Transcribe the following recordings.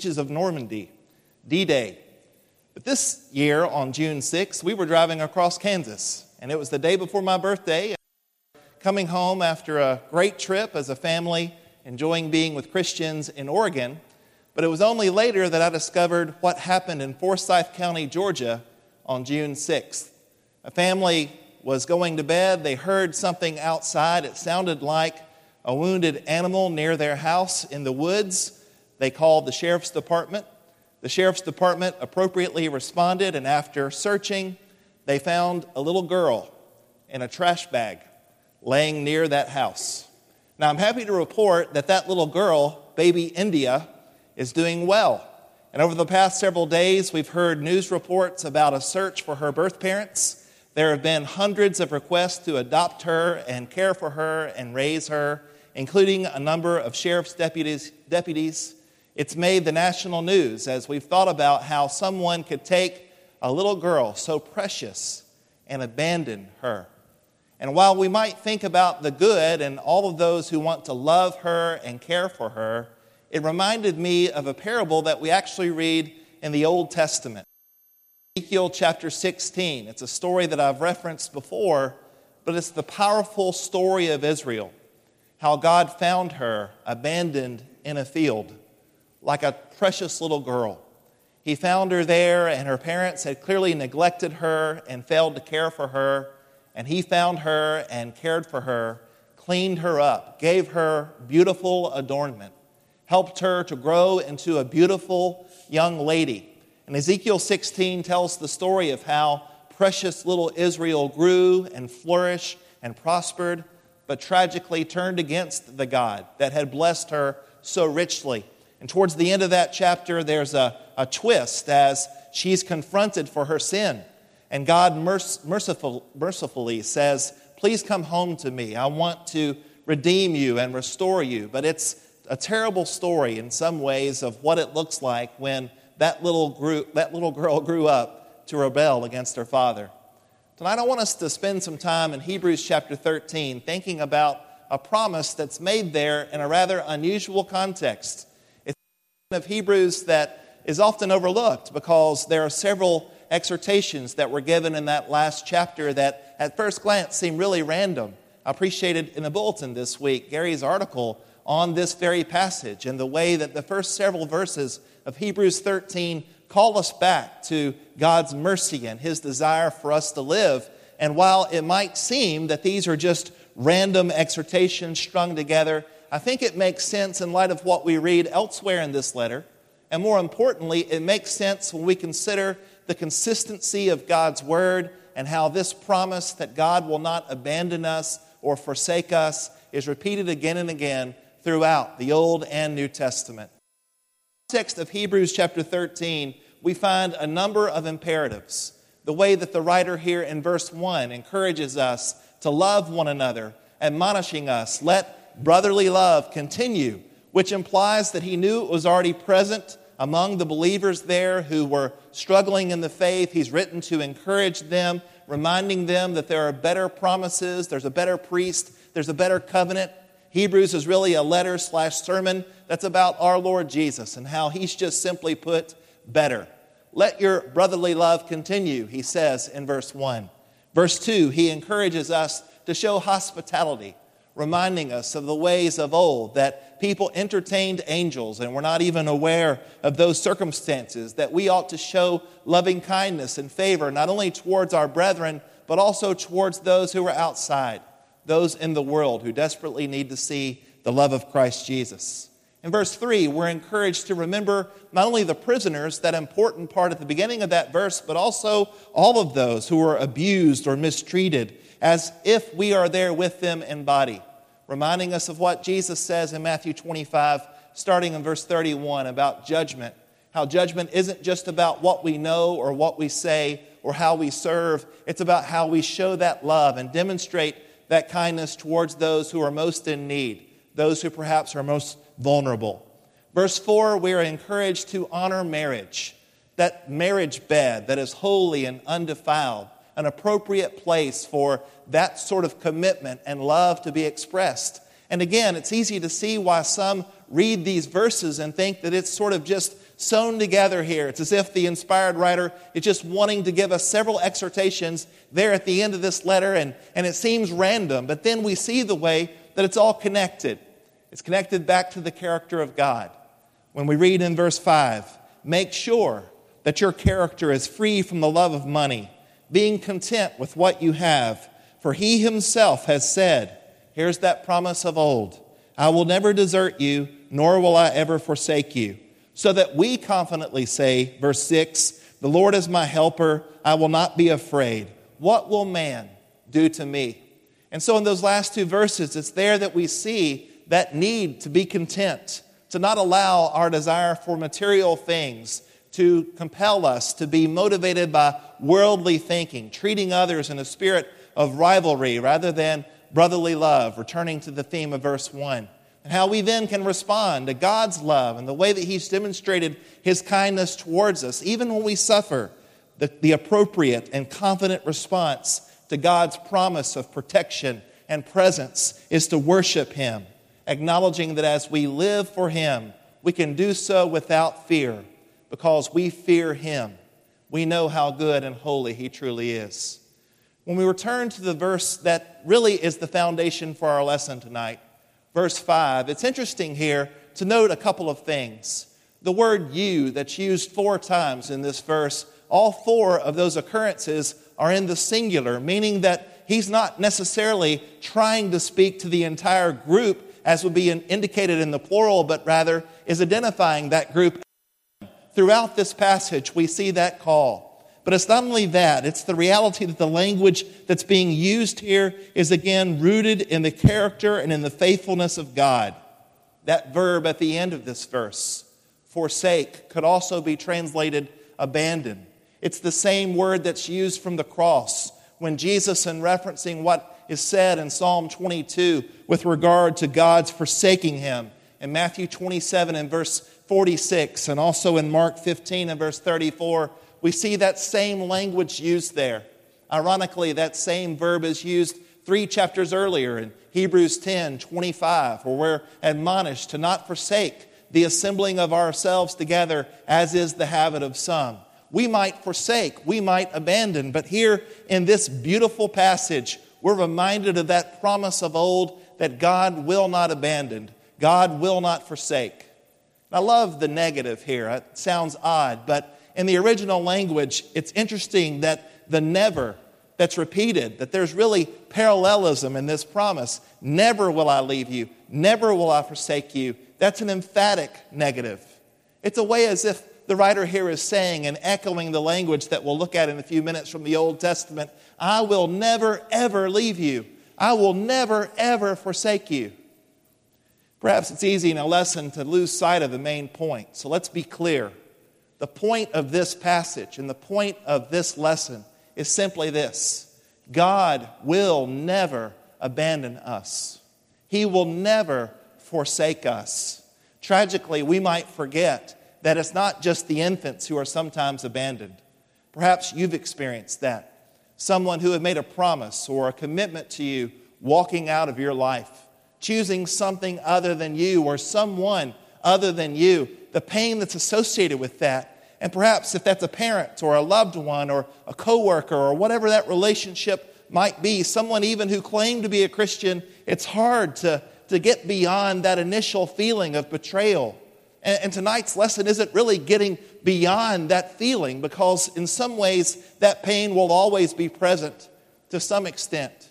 beaches of Normandy, D Day. But this year, on June 6th, we were driving across Kansas, and it was the day before my birthday. Coming home after a great trip as a family, enjoying being with Christians in Oregon. But it was only later that I discovered what happened in Forsyth County, Georgia, on June 6th. A family was going to bed. They heard something outside. It sounded like a wounded animal near their house in the woods. They called the sheriff's department. The sheriff's department appropriately responded, and after searching, they found a little girl in a trash bag laying near that house. Now, I'm happy to report that that little girl, baby India, is doing well. And over the past several days, we've heard news reports about a search for her birth parents. There have been hundreds of requests to adopt her and care for her and raise her, including a number of sheriff's deputies, deputies it's made the national news as we've thought about how someone could take a little girl so precious and abandon her. And while we might think about the good and all of those who want to love her and care for her, it reminded me of a parable that we actually read in the Old Testament. Ezekiel chapter 16. It's a story that I've referenced before, but it's the powerful story of Israel. How God found her abandoned in a field like a precious little girl. He found her there, and her parents had clearly neglected her and failed to care for her. And he found her and cared for her, cleaned her up, gave her beautiful adornment, helped her to grow into a beautiful young lady. And Ezekiel 16 tells the story of how precious little Israel grew and flourished and prospered, but tragically turned against the God that had blessed her so richly and towards the end of that chapter, there's a, a twist as she's confronted for her sin. And God merc- merciful, mercifully says, Please come home to me. I want to redeem you and restore you. But it's a terrible story in some ways of what it looks like when that little, group, that little girl grew up to rebel against her father. Tonight, I want us to spend some time in Hebrews chapter 13 thinking about a promise that's made there in a rather unusual context of Hebrews that is often overlooked because there are several exhortations that were given in that last chapter that at first glance seem really random. I appreciated in the bulletin this week Gary's article on this very passage and the way that the first several verses of Hebrews 13 call us back to God's mercy and his desire for us to live. And while it might seem that these are just random exhortations strung together, I think it makes sense in light of what we read elsewhere in this letter. And more importantly, it makes sense when we consider the consistency of God's word and how this promise that God will not abandon us or forsake us is repeated again and again throughout the Old and New Testament. In the text of Hebrews chapter 13, we find a number of imperatives. The way that the writer here in verse 1 encourages us to love one another, admonishing us, let brotherly love continue, which implies that he knew it was already present among the believers there who were struggling in the faith. He's written to encourage them, reminding them that there are better promises, there's a better priest, there's a better covenant. Hebrews is really a letter slash sermon that's about our Lord Jesus and how he's just simply put better. Let your brotherly love continue, he says in verse 1. Verse 2, he encourages us to show hospitality reminding us of the ways of old that people entertained angels and were not even aware of those circumstances, that we ought to show loving kindness and favor not only towards our brethren, but also towards those who are outside, those in the world who desperately need to see the love of Christ Jesus. In verse 3, we're encouraged to remember not only the prisoners, that important part at the beginning of that verse, but also all of those who were abused or mistreated, as if we are there with them in body reminding us of what Jesus says in Matthew 25, starting in verse 31, about judgment. How judgment isn't just about what we know or what we say or how we serve, it's about how we show that love and demonstrate that kindness towards those who are most in need, those who perhaps are most vulnerable. Verse 4, we are encouraged to honor marriage, that marriage bed that is holy and undefiled an appropriate place for that sort of commitment and love to be expressed. And again, it's easy to see why some read these verses and think that it's sort of just sewn together here. It's as if the inspired writer is just wanting to give us several exhortations there at the end of this letter, and, and it seems random, but then we see the way that it's all connected. It's connected back to the character of God. When we read in verse 5, make sure that your character is free from the love of money, being content with what you have. For he himself has said, Here's that promise of old I will never desert you, nor will I ever forsake you. So that we confidently say, verse 6, The Lord is my helper, I will not be afraid. What will man do to me? And so, in those last two verses, it's there that we see that need to be content, to not allow our desire for material things to compel us to be motivated by worldly thinking, treating others in a spirit of rivalry rather than brotherly love, returning to the theme of verse 1. And how we then can respond to God's love and the way that He's demonstrated His kindness towards us, even when we suffer, the, the appropriate and confident response to God's promise of protection and presence is to worship Him, acknowledging that as we live for Him, we can do so without fear because we fear Him. We know how good and holy He truly is. When we return to the verse that really is the foundation for our lesson tonight, verse 5, it's interesting here to note a couple of things. The word you that's used four times in this verse, all four of those occurrences are in the singular, meaning that he's not necessarily trying to speak to the entire group as would be indicated in the plural, but rather is identifying that group throughout this passage, we see that call. But it's not only that, it's the reality that the language that's being used here is again rooted in the character and in the faithfulness of God. That verb at the end of this verse, forsake, could also be translated abandon. It's the same word that's used from the cross when Jesus, in referencing what is said in Psalm 22 with regard to God's forsaking him, in Matthew 27 and verse 46, and also in Mark 15 and verse 34, we see that same language used there. Ironically, that same verb is used three chapters earlier in Hebrews 10 25, where we're admonished to not forsake the assembling of ourselves together, as is the habit of some. We might forsake, we might abandon, but here in this beautiful passage, we're reminded of that promise of old that God will not abandon, God will not forsake. I love the negative here. It sounds odd, but in the original language, it's interesting that the never that's repeated, that there's really parallelism in this promise. Never will I leave you, never will I forsake you. That's an emphatic negative. It's a way as if the writer here is saying and echoing the language that we'll look at in a few minutes from the Old Testament I will never, ever leave you. I will never, ever forsake you. Perhaps it's easy in a lesson to lose sight of the main point. So let's be clear. The point of this passage and the point of this lesson is simply this God will never abandon us, He will never forsake us. Tragically, we might forget that it's not just the infants who are sometimes abandoned. Perhaps you've experienced that. Someone who had made a promise or a commitment to you walking out of your life choosing something other than you or someone other than you, the pain that's associated with that. And perhaps if that's a parent or a loved one or a coworker or whatever that relationship might be, someone even who claimed to be a Christian, it's hard to, to get beyond that initial feeling of betrayal. And, and tonight's lesson isn't really getting beyond that feeling because, in some ways, that pain will always be present to some extent.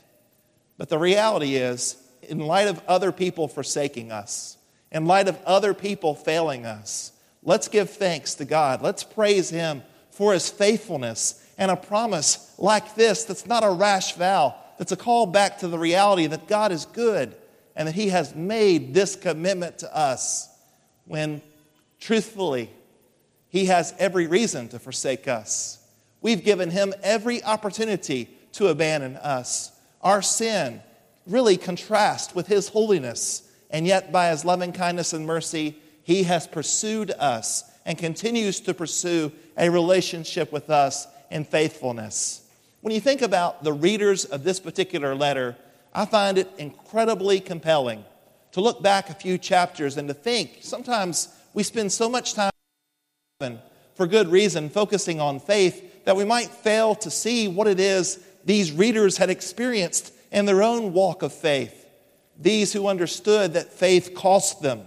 But the reality is, in light of other people forsaking us, in light of other people failing us, let's give thanks to God. Let's praise Him for His faithfulness and a promise like this that's not a rash vow, that's a call back to the reality that God is good and that He has made this commitment to us when, truthfully, He has every reason to forsake us. We've given Him every opportunity to abandon us. Our sin, really contrast with His holiness. And yet, by His loving kindness and mercy, He has pursued us and continues to pursue a relationship with us in faithfulness. When you think about the readers of this particular letter, I find it incredibly compelling to look back a few chapters and to think sometimes we spend so much time for good reason, focusing on faith, that we might fail to see what it is these readers had experienced in their own walk of faith. These who understood that faith cost them.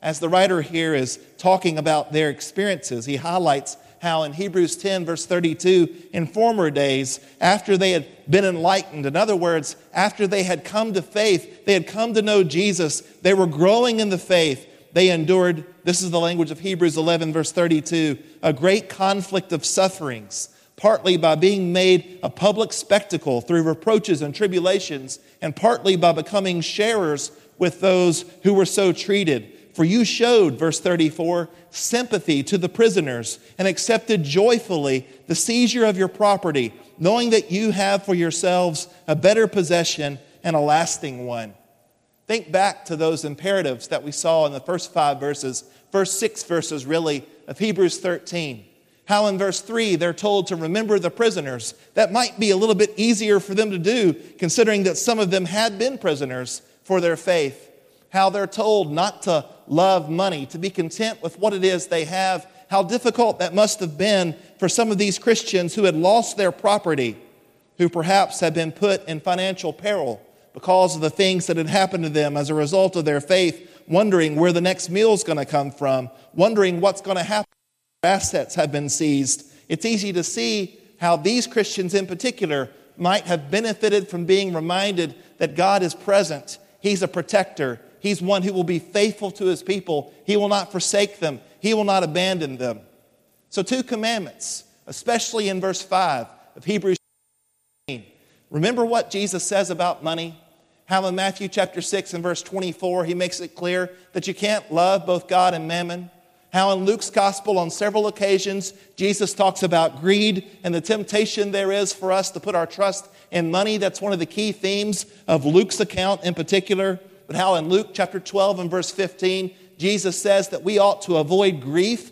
As the writer here is talking about their experiences, he highlights how in Hebrews 10, verse 32, in former days, after they had been enlightened, in other words, after they had come to faith, they had come to know Jesus, they were growing in the faith, they endured, this is the language of Hebrews 11, verse 32, a great conflict of sufferings, partly by being made a public spectacle through reproaches and tribulations, and partly by becoming sharers with those who were so treated. For you showed, verse 34, sympathy to the prisoners and accepted joyfully the seizure of your property, knowing that you have for yourselves a better possession and a lasting one. Think back to those imperatives that we saw in the first five verses, first six verses really, of Hebrews 13. How in verse 3 they're told to remember the prisoners. That might be a little bit easier for them to do, considering that some of them had been prisoners for their faith how they're told not to love money, to be content with what it is they have, how difficult that must have been for some of these Christians who had lost their property, who perhaps had been put in financial peril because of the things that had happened to them as a result of their faith, wondering where the next meal is going to come from, wondering what's going to happen. Assets have been seized. It's easy to see how these Christians in particular might have benefited from being reminded that God is present, He's a protector, He's one who will be faithful to his people. He will not forsake them, he will not abandon them. So, two commandments, especially in verse 5 of Hebrews. Remember what Jesus says about money? How in Matthew chapter 6 and verse 24, he makes it clear that you can't love both God and mammon. How in Luke's gospel, on several occasions, Jesus talks about greed and the temptation there is for us to put our trust in money. That's one of the key themes of Luke's account in particular but how in Luke chapter 12 and verse 15, Jesus says that we ought to avoid grief,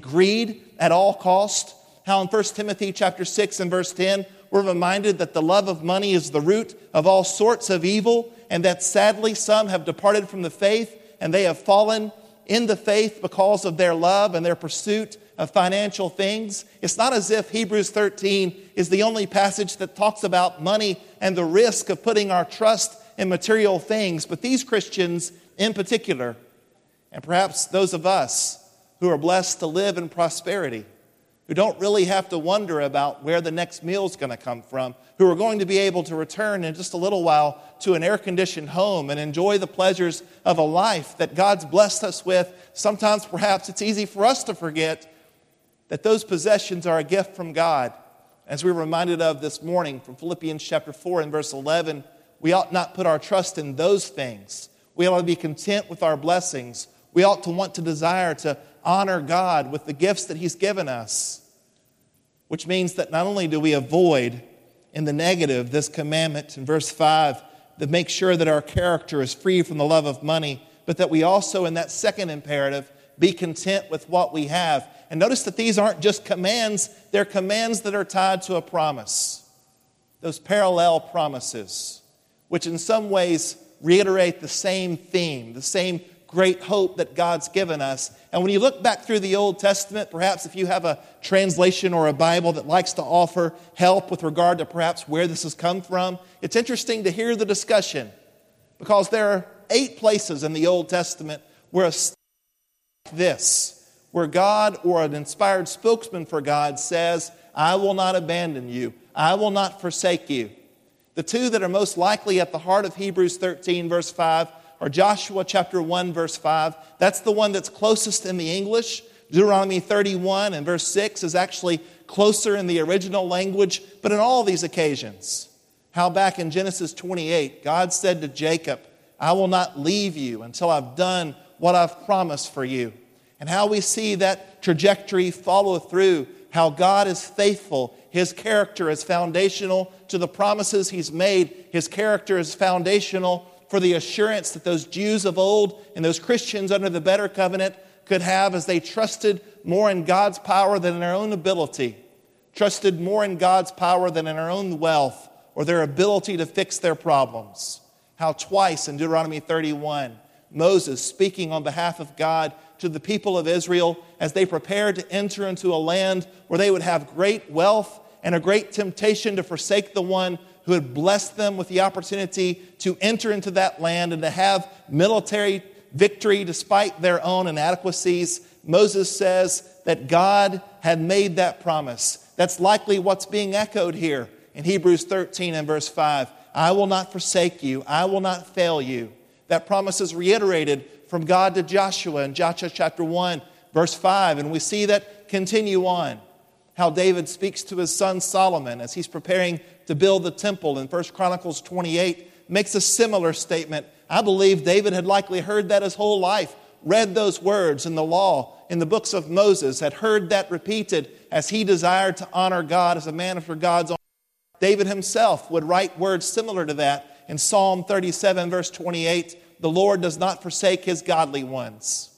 greed at all cost. How in 1 Timothy chapter 6 and verse 10, we're reminded that the love of money is the root of all sorts of evil, and that sadly some have departed from the faith and they have fallen in the faith because of their love and their pursuit of financial things. It's not as if Hebrews 13 is the only passage that talks about money and the risk of putting our trust in material things, but these Christians in particular, and perhaps those of us who are blessed to live in prosperity, who don't really have to wonder about where the next meal is going to come from, who are going to be able to return in just a little while to an air conditioned home and enjoy the pleasures of a life that God's blessed us with. Sometimes, perhaps, it's easy for us to forget that those possessions are a gift from God. As we were reminded of this morning from Philippians chapter 4 and verse 11 we ought not put our trust in those things. We ought to be content with our blessings. We ought to want to desire to honor God with the gifts that He's given us, which means that not only do we avoid in the negative this commandment in verse 5 that make sure that our character is free from the love of money, but that we also, in that second imperative, be content with what we have. And notice that these aren't just commands, they're commands that are tied to a promise. Those parallel promises which in some ways reiterate the same theme, the same great hope that God's given us. And when you look back through the Old Testament, perhaps if you have a translation or a Bible that likes to offer help with regard to perhaps where this has come from, it's interesting to hear the discussion because there are eight places in the Old Testament where a this, where God or an inspired spokesman for God says, I will not abandon you, I will not forsake you. The two that are most likely at the heart of Hebrews 13, verse 5, are Joshua chapter 1, verse 5. That's the one that's closest in the English. Deuteronomy 31 and verse 6 is actually closer in the original language, but in all these occasions, how back in Genesis 28, God said to Jacob, I will not leave you until I've done what I've promised for you. And how we see that trajectory follow through, how God is faithful his character is foundational to the promises he's made. His character is foundational for the assurance that those Jews of old and those Christians under the better covenant could have as they trusted more in God's power than in their own ability, trusted more in God's power than in their own wealth or their ability to fix their problems. How twice in Deuteronomy 31, Moses, speaking on behalf of God, to the people of Israel as they prepared to enter into a land where they would have great wealth and a great temptation to forsake the one who had blessed them with the opportunity to enter into that land and to have military victory despite their own inadequacies. Moses says that God had made that promise. That's likely what's being echoed here in Hebrews 13 and verse 5. I will not forsake you, I will not fail you. That promise is reiterated from God to Joshua in Joshua chapter 1, verse 5. And we see that continue on. How David speaks to his son Solomon as he's preparing to build the temple in 1 Chronicles 28 makes a similar statement. I believe David had likely heard that his whole life, read those words in the law, in the books of Moses, had heard that repeated as he desired to honor God as a man after God's own. David himself would write words similar to that in Psalm 37, verse 28 The Lord does not forsake his godly ones.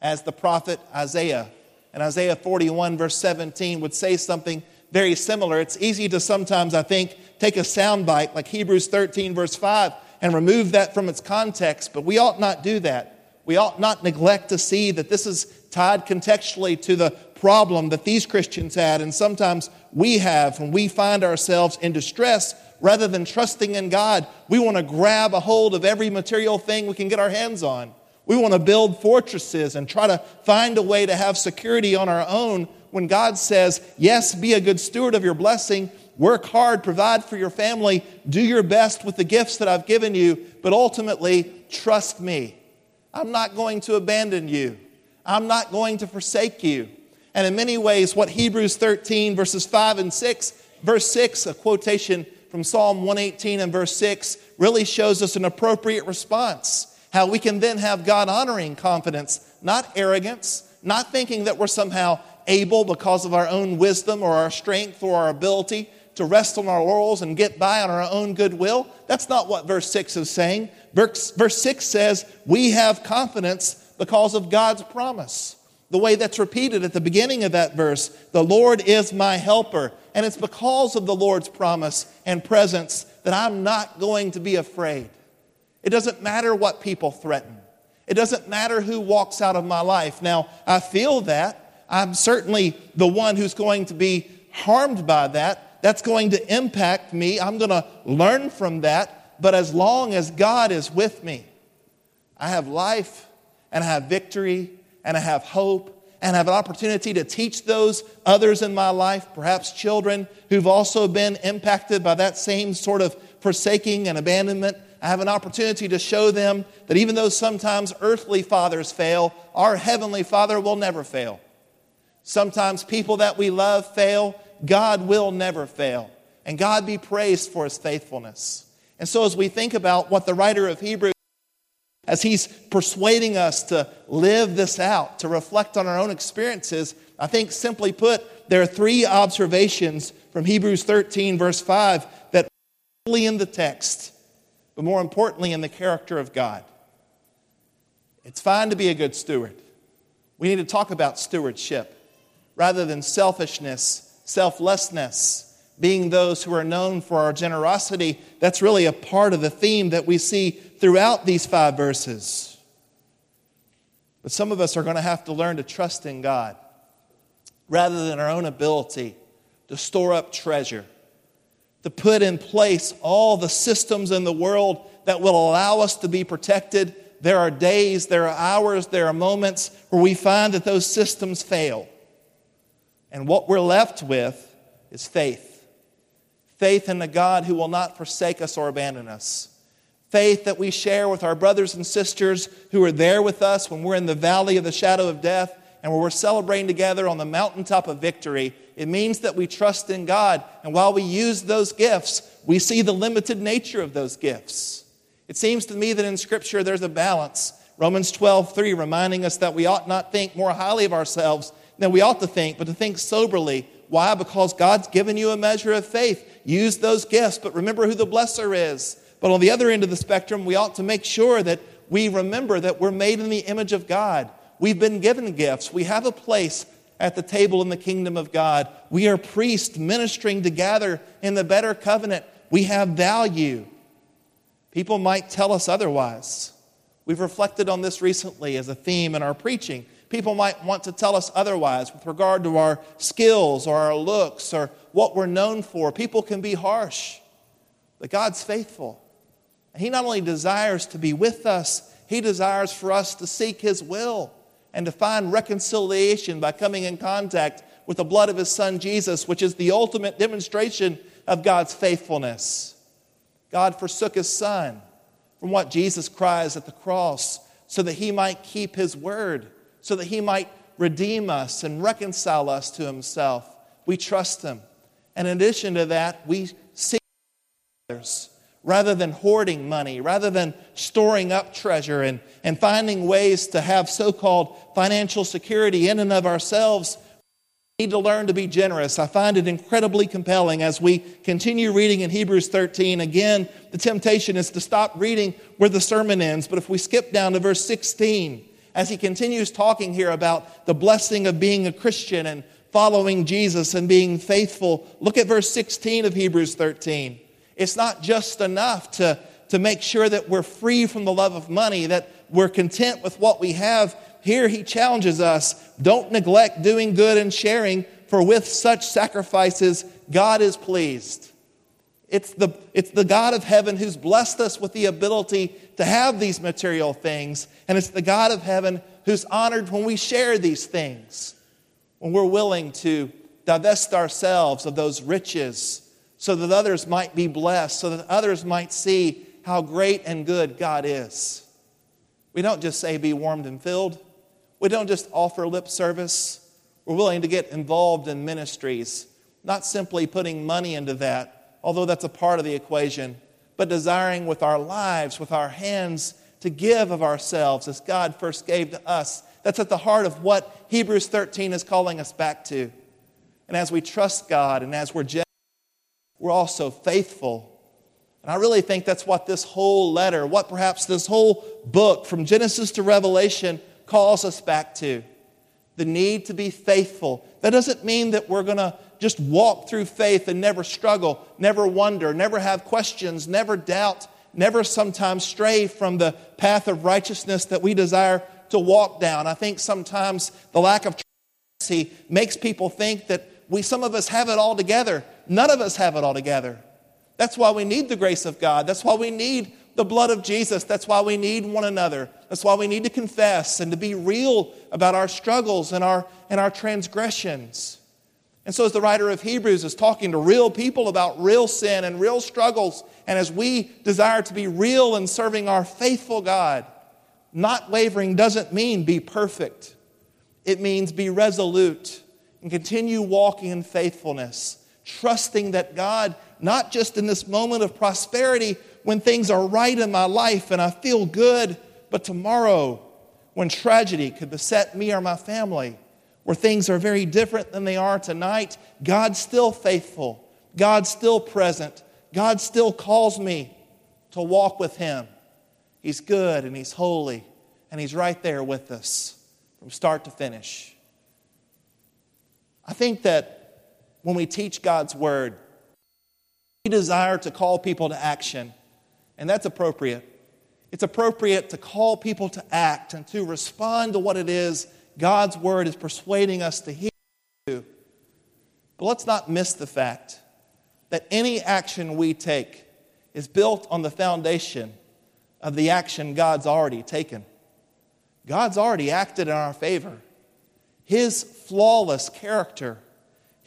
As the prophet Isaiah and Isaiah 41, verse 17, would say something very similar. It's easy to sometimes, I think, take a soundbite like Hebrews 13, verse 5, and remove that from its context, but we ought not do that. We ought not neglect to see that this is tied contextually to the problem that these Christians had, and sometimes we have when we find ourselves in distress. Rather than trusting in God, we want to grab a hold of every material thing we can get our hands on. We want to build fortresses and try to find a way to have security on our own when God says, Yes, be a good steward of your blessing, work hard, provide for your family, do your best with the gifts that I've given you, but ultimately, trust me. I'm not going to abandon you, I'm not going to forsake you. And in many ways, what Hebrews 13, verses 5 and 6, verse 6, a quotation from Psalm 118 and verse 6, really shows us an appropriate response. How we can then have God honoring confidence, not arrogance, not thinking that we're somehow able because of our own wisdom or our strength or our ability to rest on our laurels and get by on our own goodwill. That's not what verse 6 is saying. Verse, verse 6 says, We have confidence because of God's promise. The way that's repeated at the beginning of that verse, the Lord is my helper. And it's because of the Lord's promise and presence that I'm not going to be afraid. It doesn't matter what people threaten. It doesn't matter who walks out of my life. Now, I feel that. I'm certainly the one who's going to be harmed by that. That's going to impact me. I'm going to learn from that. But as long as God is with me, I have life and I have victory and I have hope and I have an opportunity to teach those others in my life, perhaps children who've also been impacted by that same sort of forsaking and abandonment I have an opportunity to show them that even though sometimes earthly fathers fail, our heavenly Father will never fail. Sometimes people that we love fail, God will never fail. And God be praised for his faithfulness. And so, as we think about what the writer of Hebrews, as he's persuading us to live this out, to reflect on our own experiences, I think simply put, there are three observations from Hebrews 13, verse 5, that in the text but more importantly, in the character of God. It's fine to be a good steward. We need to talk about stewardship rather than selfishness, selflessness, being those who are known for our generosity. That's really a part of the theme that we see throughout these five verses. But some of us are going to have to learn to trust in God rather than our own ability to store up treasure to put in place all the systems in the world that will allow us to be protected. There are days, there are hours, there are moments where we find that those systems fail. And what we're left with is faith faith in the God who will not forsake us or abandon us. Faith that we share with our brothers and sisters who are there with us when we're in the valley of the shadow of death and where we're celebrating together on the mountaintop of victory it means that we trust in God. And while we use those gifts, we see the limited nature of those gifts. It seems to me that in Scripture there's a balance. Romans 12, 3, reminding us that we ought not think more highly of ourselves than we ought to think, but to think soberly. Why? Because God's given you a measure of faith. Use those gifts, but remember who the blesser is. But on the other end of the spectrum, we ought to make sure that we remember that we're made in the image of God. We've been given gifts. We have a place at the table in the kingdom of God. We are priests ministering together in the better covenant. We have value. People might tell us otherwise. We've reflected on this recently as a theme in our preaching. People might want to tell us otherwise with regard to our skills or our looks or what we're known for. People can be harsh, but God's faithful. He not only desires to be with us, He desires for us to seek His will and to find reconciliation by coming in contact with the blood of His Son Jesus, which is the ultimate demonstration of God's faithfulness. God forsook His Son from what Jesus cries at the cross so that He might keep His word, so that He might redeem us and reconcile us to Himself. We trust Him. And in addition to that, we seek others rather than hoarding money, rather than storing up treasure and, and finding ways to have so called financial security in and of ourselves, we need to learn to be generous. I find it incredibly compelling as we continue reading in Hebrews 13. Again, the temptation is to stop reading where the sermon ends, but if we skip down to verse 16, as he continues talking here about the blessing of being a Christian and following Jesus and being faithful, look at verse 16 of Hebrews 13. It's not just enough to, to make sure that we're free from the love of money, that we're content with what we have. Here he challenges us don't neglect doing good and sharing, for with such sacrifices, God is pleased. It's the, it's the God of heaven who's blessed us with the ability to have these material things, and it's the God of heaven who's honored when we share these things, when we're willing to divest ourselves of those riches so that others might be blessed, so that others might see how great and good God is. We don't just say, be warmed and filled. We don't just offer lip service. We're willing to get involved in ministries, not simply putting money into that, although that's a part of the equation, but desiring with our lives, with our hands, to give of ourselves as God first gave to us. That's at the heart of what Hebrews 13 is calling us back to. And as we trust God and as we're we're also faithful. And I really think that's what this whole letter, what perhaps this whole book from Genesis to Revelation calls us back to the need to be faithful. That doesn't mean that we're going to just walk through faith and never struggle, never wonder, never have questions, never doubt, never sometimes stray from the path of righteousness that we desire to walk down. I think sometimes the lack of transparency makes people think that we, some of us have it all together. None of us have it all together. That's why we need the grace of God. That's why we need the blood of Jesus. That's why we need one another. That's why we need to confess and to be real about our struggles and our, and our transgressions. And so, as the writer of Hebrews is talking to real people about real sin and real struggles, and as we desire to be real in serving our faithful God, not wavering doesn't mean be perfect, it means be resolute and continue walking in faithfulness, trusting that God, not just in this moment of prosperity when things are right in my life and I feel good, but tomorrow when tragedy could beset me or my family, where things are very different than they are tonight, God's still faithful. God's still present. God still calls me to walk with Him. He's good and He's holy, and He's right there with us from start to finish. I think that when we teach God's word, we desire to call people to action, and that's appropriate. It's appropriate to call people to act and to respond to what it is God's word is persuading us to hear. But let's not miss the fact that any action we take is built on the foundation of the action God's already taken. God's already acted in our favor. His flawless character,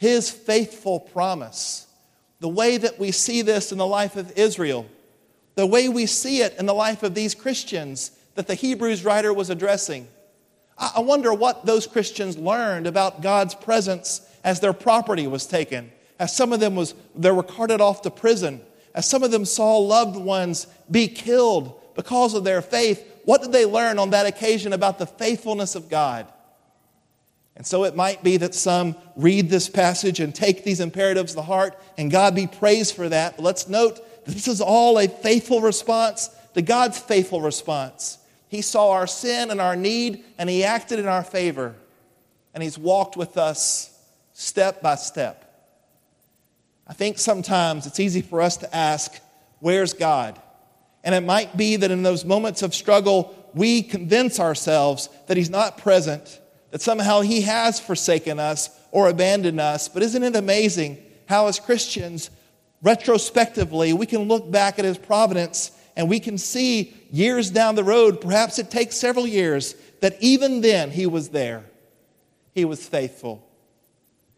His faithful promise, the way that we see this in the life of Israel, the way we see it in the life of these Christians that the Hebrews writer was addressing. I wonder what those Christians learned about God's presence as their property was taken, as some of them was, they were carted off to prison, as some of them saw loved ones be killed because of their faith. What did they learn on that occasion about the faithfulness of God? And so it might be that some read this passage and take these imperatives to heart, and God be praised for that. But let's note that this is all a faithful response to God's faithful response. He saw our sin and our need, and He acted in our favor. And He's walked with us step by step. I think sometimes it's easy for us to ask, Where's God? And it might be that in those moments of struggle, we convince ourselves that He's not present that somehow He has forsaken us or abandoned us. But isn't it amazing how, as Christians, retrospectively, we can look back at His providence and we can see years down the road, perhaps it takes several years, that even then He was there. He was faithful.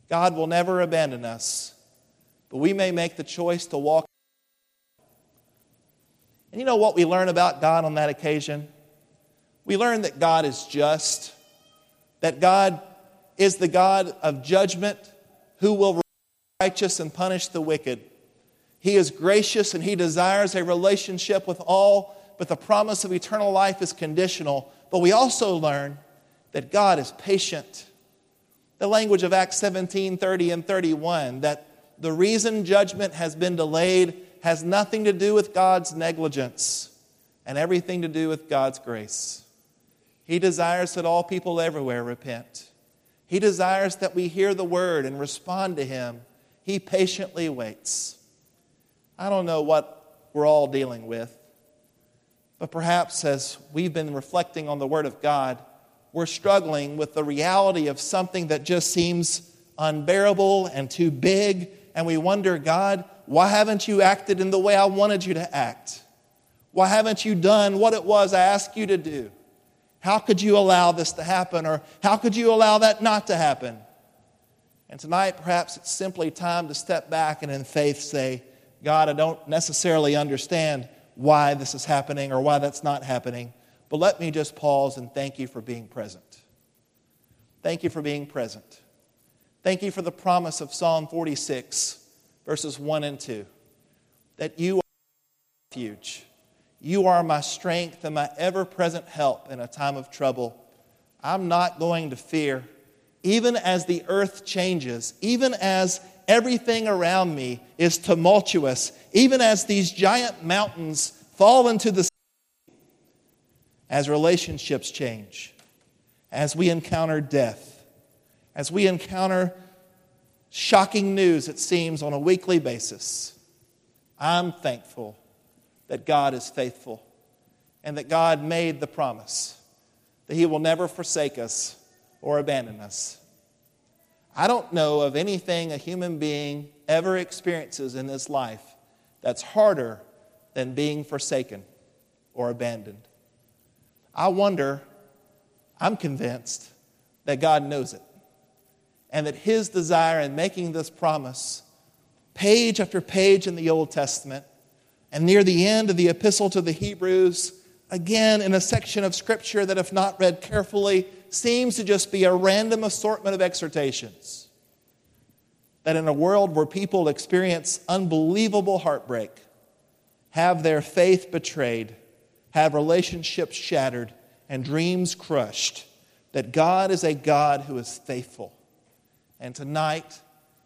God will never abandon us, but we may make the choice to walk. And you know what we learn about God on that occasion? We learn that God is just, that God is the God of judgment who will righteous and punish the wicked. He is gracious and he desires a relationship with all, but the promise of eternal life is conditional. But we also learn that God is patient. The language of Acts 17 30 and 31 that the reason judgment has been delayed has nothing to do with God's negligence and everything to do with God's grace. He desires that all people everywhere repent. He desires that we hear the word and respond to Him. He patiently waits. I don't know what we're all dealing with, but perhaps as we've been reflecting on the Word of God, we're struggling with the reality of something that just seems unbearable and too big, and we wonder, God, why haven't you acted in the way I wanted you to act? Why haven't you done what it was I asked you to do? How could you allow this to happen? Or how could you allow that not to happen? And tonight, perhaps it's simply time to step back and in faith say, God, I don't necessarily understand why this is happening or why that's not happening, but let me just pause and thank you for being present. Thank you for being present. Thank you for the promise of Psalm 46, verses 1 and 2, that you are refuge you are my strength and my ever present help in a time of trouble. I'm not going to fear. Even as the earth changes, even as everything around me is tumultuous, even as these giant mountains fall into the sea, as relationships change, as we encounter death, as we encounter shocking news, it seems, on a weekly basis, I'm thankful that God is faithful and that God made the promise that He will never forsake us or abandon us. I don't know of anything a human being ever experiences in this life that's harder than being forsaken or abandoned. I wonder, I'm convinced that God knows it and that His desire in making this promise, page after page in the Old Testament, and near the end of the epistle to the Hebrews, again in a section of scripture that, if not read carefully, seems to just be a random assortment of exhortations. That in a world where people experience unbelievable heartbreak, have their faith betrayed, have relationships shattered, and dreams crushed, that God is a God who is faithful. And tonight,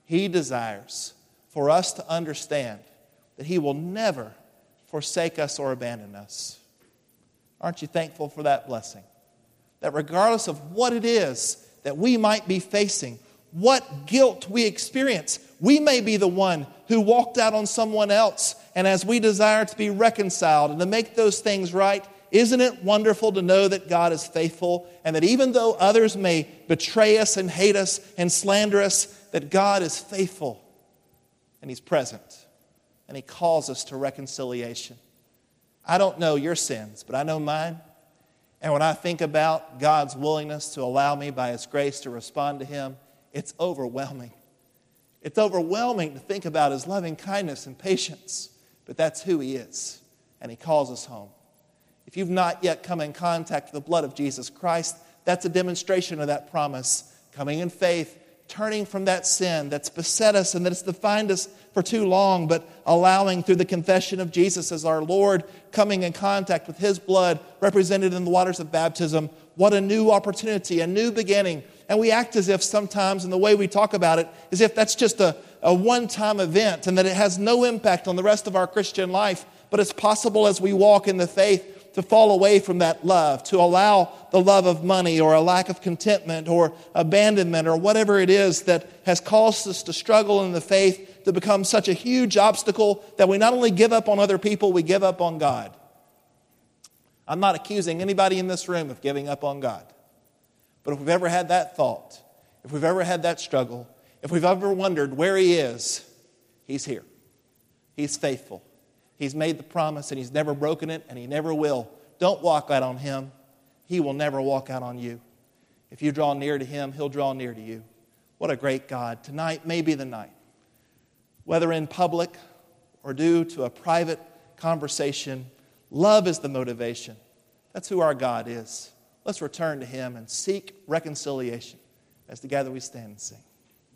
He desires for us to understand that He will never forsake us or abandon us. Aren't you thankful for that blessing? That regardless of what it is that we might be facing, what guilt we experience, we may be the one who walked out on someone else. And as we desire to be reconciled and to make those things right, isn't it wonderful to know that God is faithful and that even though others may betray us and hate us and slander us, that God is faithful and He's present and He calls us to reconciliation. I don't know your sins, but I know mine. And when I think about God's willingness to allow me by His grace to respond to Him, it's overwhelming. It's overwhelming to think about His loving kindness and patience, but that's who He is, and He calls us home. If you've not yet come in contact with the blood of Jesus Christ, that's a demonstration of that promise. Coming in faith, turning from that sin that's beset us and that has defined us for too long, but allowing through the confession of Jesus as our Lord, coming in contact with His blood represented in the waters of baptism. What a new opportunity, a new beginning. And we act as if sometimes, in the way we talk about it, as if that's just a, a one time event and that it has no impact on the rest of our Christian life. But it's possible as we walk in the faith to fall away from that love, to allow the love of money or a lack of contentment or abandonment or whatever it is that has caused us to struggle in the faith to become such a huge obstacle that we not only give up on other people, we give up on God. I'm not accusing anybody in this room of giving up on God. But if we've ever had that thought, if we've ever had that struggle, if we've ever wondered where He is, He's here. He's faithful. He's made the promise and He's never broken it and He never will. Don't walk out on Him. He will never walk out on you. If you draw near to Him, He'll draw near to you. What a great God. Tonight may be the night. Whether in public or due to a private conversation, love is the motivation. That's who our God is. Let's return to Him and seek reconciliation as together we stand and sing.